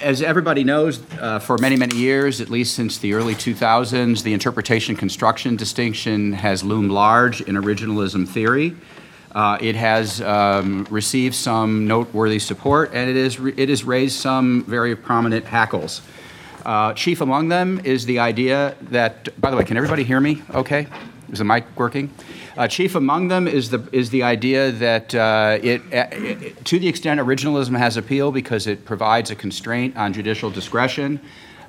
As everybody knows, uh, for many, many years, at least since the early 2000s, the interpretation construction distinction has loomed large in originalism theory. Uh, it has um, received some noteworthy support, and it, is, it has raised some very prominent hackles. Uh, chief among them is the idea that, by the way, can everybody hear me okay? Is the mic working? Uh, chief among them is the is the idea that uh, it, it, to the extent originalism has appeal because it provides a constraint on judicial discretion.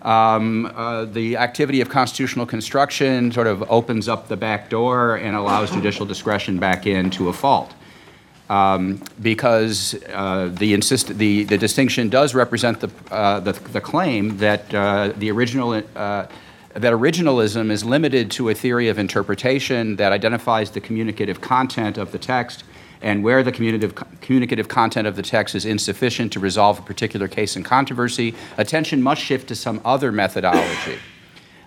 Um, uh, the activity of constitutional construction sort of opens up the back door and allows judicial discretion back in to a fault. Um, because uh, the, insist- the, the distinction does represent the, uh, the, the, claim that uh, the original uh, that originalism is limited to a theory of interpretation that identifies the communicative content of the text, and where the communicative, communicative content of the text is insufficient to resolve a particular case in controversy, attention must shift to some other methodology.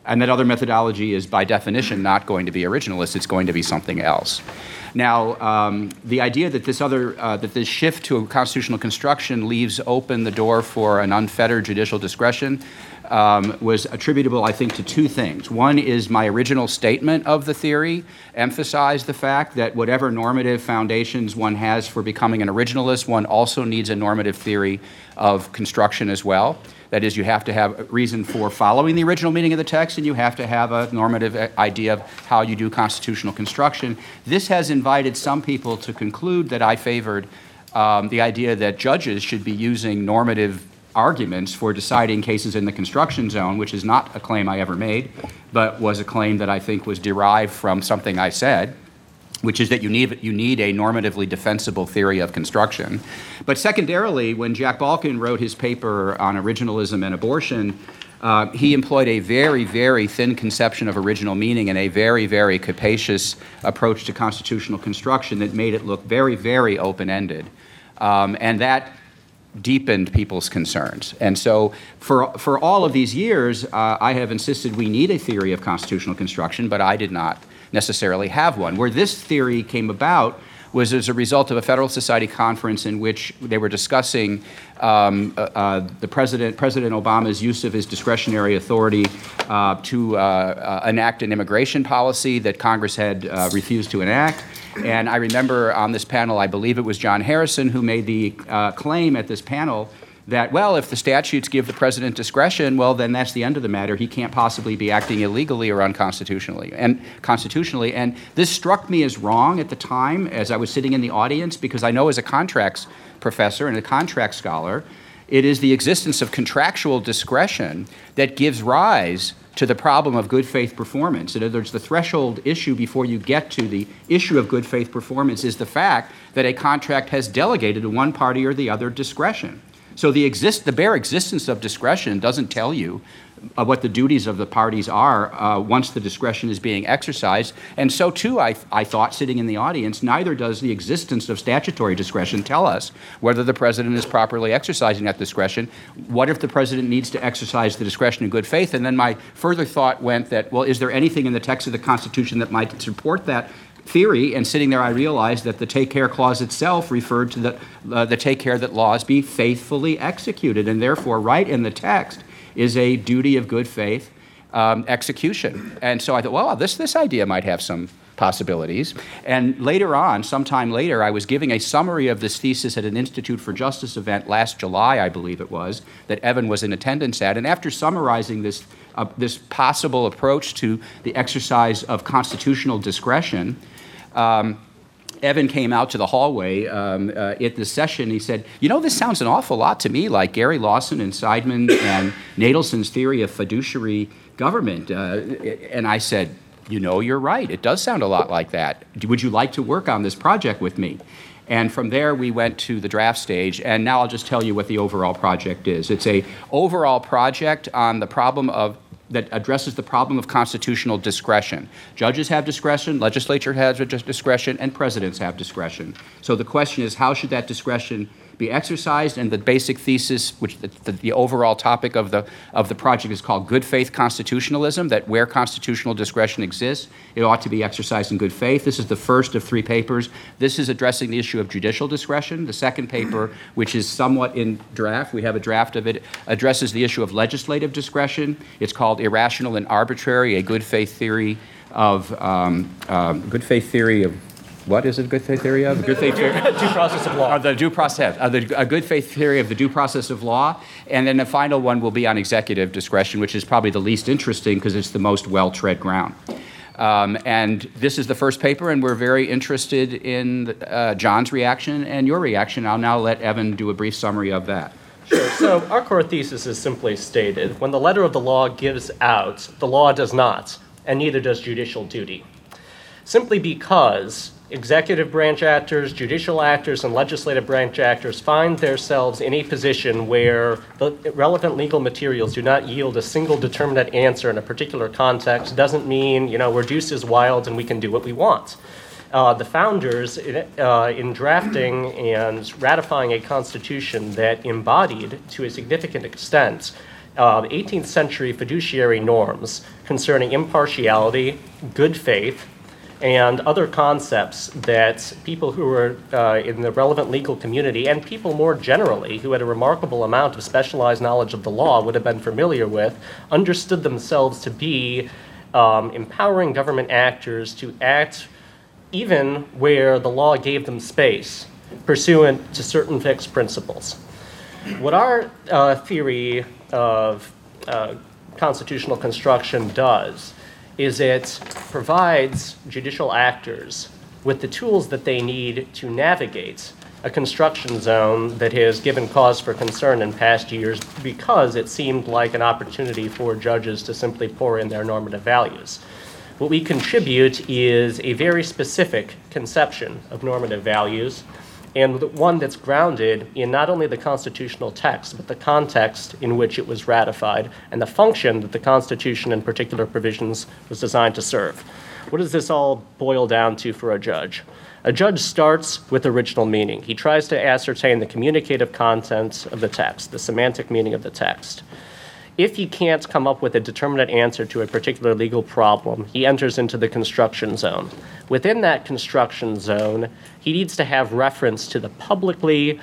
And that other methodology is, by definition, not going to be originalist, it's going to be something else. Now, um, the idea that this other uh, that this shift to a constitutional construction leaves open the door for an unfettered judicial discretion um, was attributable, I think, to two things. One is my original statement of the theory emphasized the fact that whatever normative foundations one has for becoming an originalist, one also needs a normative theory of construction as well. That is, you have to have a reason for following the original meaning of the text, and you have to have a normative idea of how you do constitutional construction. This has invited some people to conclude that I favored um, the idea that judges should be using normative arguments for deciding cases in the construction zone, which is not a claim I ever made, but was a claim that I think was derived from something I said which is that you need, you need a normatively defensible theory of construction. But secondarily, when Jack Balkin wrote his paper on originalism and abortion, uh, he employed a very, very thin conception of original meaning and a very, very capacious approach to constitutional construction that made it look very, very open ended. Um, and that deepened people's concerns. And so, for, for all of these years, uh, I have insisted we need a theory of constitutional construction, but I did not necessarily have one. Where this theory came about was as a result of a Federalist Society conference in which they were discussing um, uh, uh, the president, President Obama's use of his discretionary authority uh, to uh, uh, enact an immigration policy that Congress had uh, refused to enact. And I remember on this panel, I believe it was John Harrison who made the claim at this panel that, well, if the statutes give the president discretion, well, then that's the end of the matter. He can't possibly be acting illegally or unconstitutionally. And constitutionally, and this struck me as wrong at the time as I was sitting in the audience because I know as a contracts professor and a contract scholar, it is the existence of contractual discretion that gives rise to the problem of good faith performance. In other words, the threshold issue before you get to the issue of good faith performance is the fact that a contract has delegated to one party or the other discretion. So the, exist, the bare existence of discretion doesn't tell you uh, what the duties of the parties are uh, once the discretion is being exercised. And so, too, I, I thought, sitting in the audience, neither does the existence of statutory discretion tell us whether the president is properly exercising that discretion. What if the president needs to exercise the discretion in good faith? And then my further thought went that, well, is there anything in the text of the Constitution that might support that theory, and sitting there, I realized that the take care clause itself referred to the, uh, the take care that laws be faithfully executed, and therefore, right in the text is a duty of good faith um, execution. And so I thought, well, this, this idea might have some possibilities. And later on, sometime later, I was giving a summary of this thesis at an Institute for Justice event last July, I believe it was, that Evan was in attendance at. And after summarizing this, uh, this possible approach to the exercise of constitutional discretion, um, Evan came out to the hallway um, uh, at the session. He said, You know, this sounds an awful lot to me like Gary Lawson and Seidman and Natelson's theory of fiduciary government. Uh, and I said, You know, you're right. It does sound a lot like that. Would you like to work on this project with me? And from there, we went to the draft stage. And now I'll just tell you what the overall project is. It's a overall project on the problem of that addresses the problem of constitutional discretion. Judges have discretion, legislature has discretion, and presidents have discretion. So the question is how should that discretion be exercised, and the basic thesis, which the, the, the overall topic of the, of the project is called good faith constitutionalism, that where constitutional discretion exists, it ought to be exercised in good faith. This is the first of three papers. This is addressing the issue of judicial discretion. The second paper, which is somewhat in draft, we have a draft of it, addresses the issue of legislative discretion. It's called Irrational and Arbitrary, a good faith theory of, um, um, good faith theory of what is it? Good faith theory of good faith theory. due process of law. Uh, the due process, uh, the, a good faith theory of the due process of law, and then the final one will be on executive discretion, which is probably the least interesting because it's the most well-tread ground. Um, and this is the first paper, and we're very interested in uh, John's reaction and your reaction. I'll now let Evan do a brief summary of that. Sure. So our core thesis is simply stated: when the letter of the law gives out, the law does not, and neither does judicial duty. Simply because executive branch actors, judicial actors, and legislative branch actors find themselves in a position where the relevant legal materials do not yield a single determinate answer in a particular context doesn't mean, you know, we're deuce is wild and we can do what we want. Uh, the founders, uh, in drafting and ratifying a constitution that embodied, to a significant extent, uh, 18th century fiduciary norms concerning impartiality, good faith, and other concepts that people who were uh, in the relevant legal community and people more generally who had a remarkable amount of specialized knowledge of the law would have been familiar with understood themselves to be um, empowering government actors to act even where the law gave them space pursuant to certain fixed principles. What our uh, theory of uh, constitutional construction does is it provides judicial actors with the tools that they need to navigate a construction zone that has given cause for concern in past years because it seemed like an opportunity for judges to simply pour in their normative values. What we contribute is a very specific conception of normative values and one that's grounded in not only the constitutional text, but the context in which it was ratified and the function that the Constitution and particular provisions was designed to serve. What does this all boil down to for a judge? A judge starts with original meaning. He tries to ascertain the communicative content of the text, the semantic meaning of the text. If he can't come up with a determinate answer to a particular legal problem, he enters into the construction zone. Within that construction zone, he needs to have reference to the publicly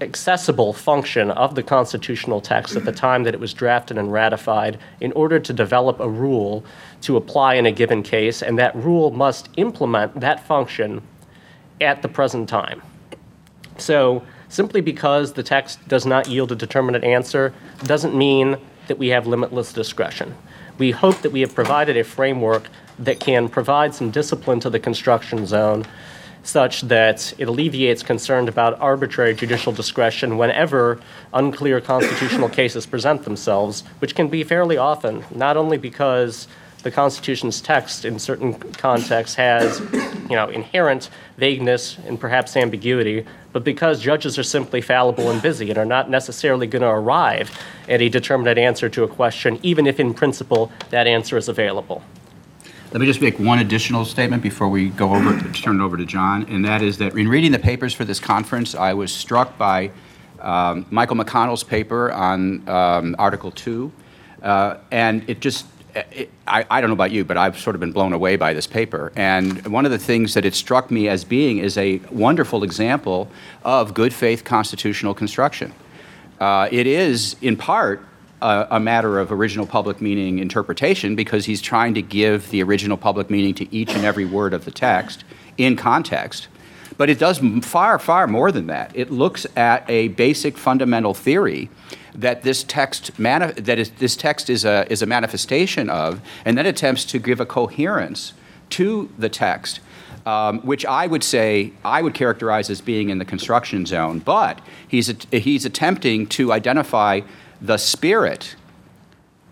accessible function of the constitutional text at the time that it was drafted and ratified in order to develop a rule to apply in a given case, and that rule must implement that function at the present time. So, simply because the text does not yield a determinate answer doesn't mean that we have limitless discretion. We hope that we have provided a framework that can provide some discipline to the construction zone such that it alleviates concern about arbitrary judicial discretion whenever unclear constitutional cases present themselves, which can be fairly often, not only because the Constitution's text in certain contexts has, you know, inherent vagueness and perhaps ambiguity, but because judges are simply fallible and busy and are not necessarily going to arrive at a determinate answer to a question, even if in principle that answer is available. Let me just make one additional statement before we go over to turn it over to John, and that is that in reading the papers for this conference, I was struck by um, Michael McConnell's paper on um, Article 2, uh, and it just it, I, I, don't know about you, but I've sort of been blown away by this paper. And one of the things that it struck me as being is a wonderful example of good faith constitutional construction. Uh, it is, in part, a, a, matter of original public meaning interpretation because he's trying to give the original public meaning to each and every word of the text in context. But it does far, far more than that. It looks at a basic fundamental theory that this text mani- that is, this text is a is a manifestation of, and then attempts to give a coherence to the text, um, which I would say I would characterize as being in the construction zone. But he's a, he's attempting to identify the spirit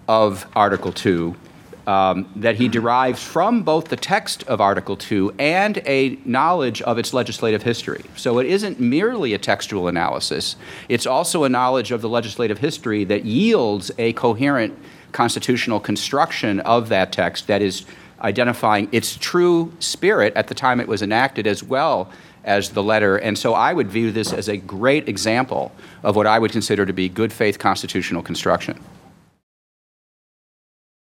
of Article Two um, that he derives from both the text of Article 2 and a knowledge of its legislative history. So it isn't merely a textual analysis, it's also a knowledge of the legislative history that yields a coherent constitutional construction of that text that is identifying its true spirit at the time it was enacted as well as the letter. And so I would view this as a great example of what I would consider to be good faith constitutional construction.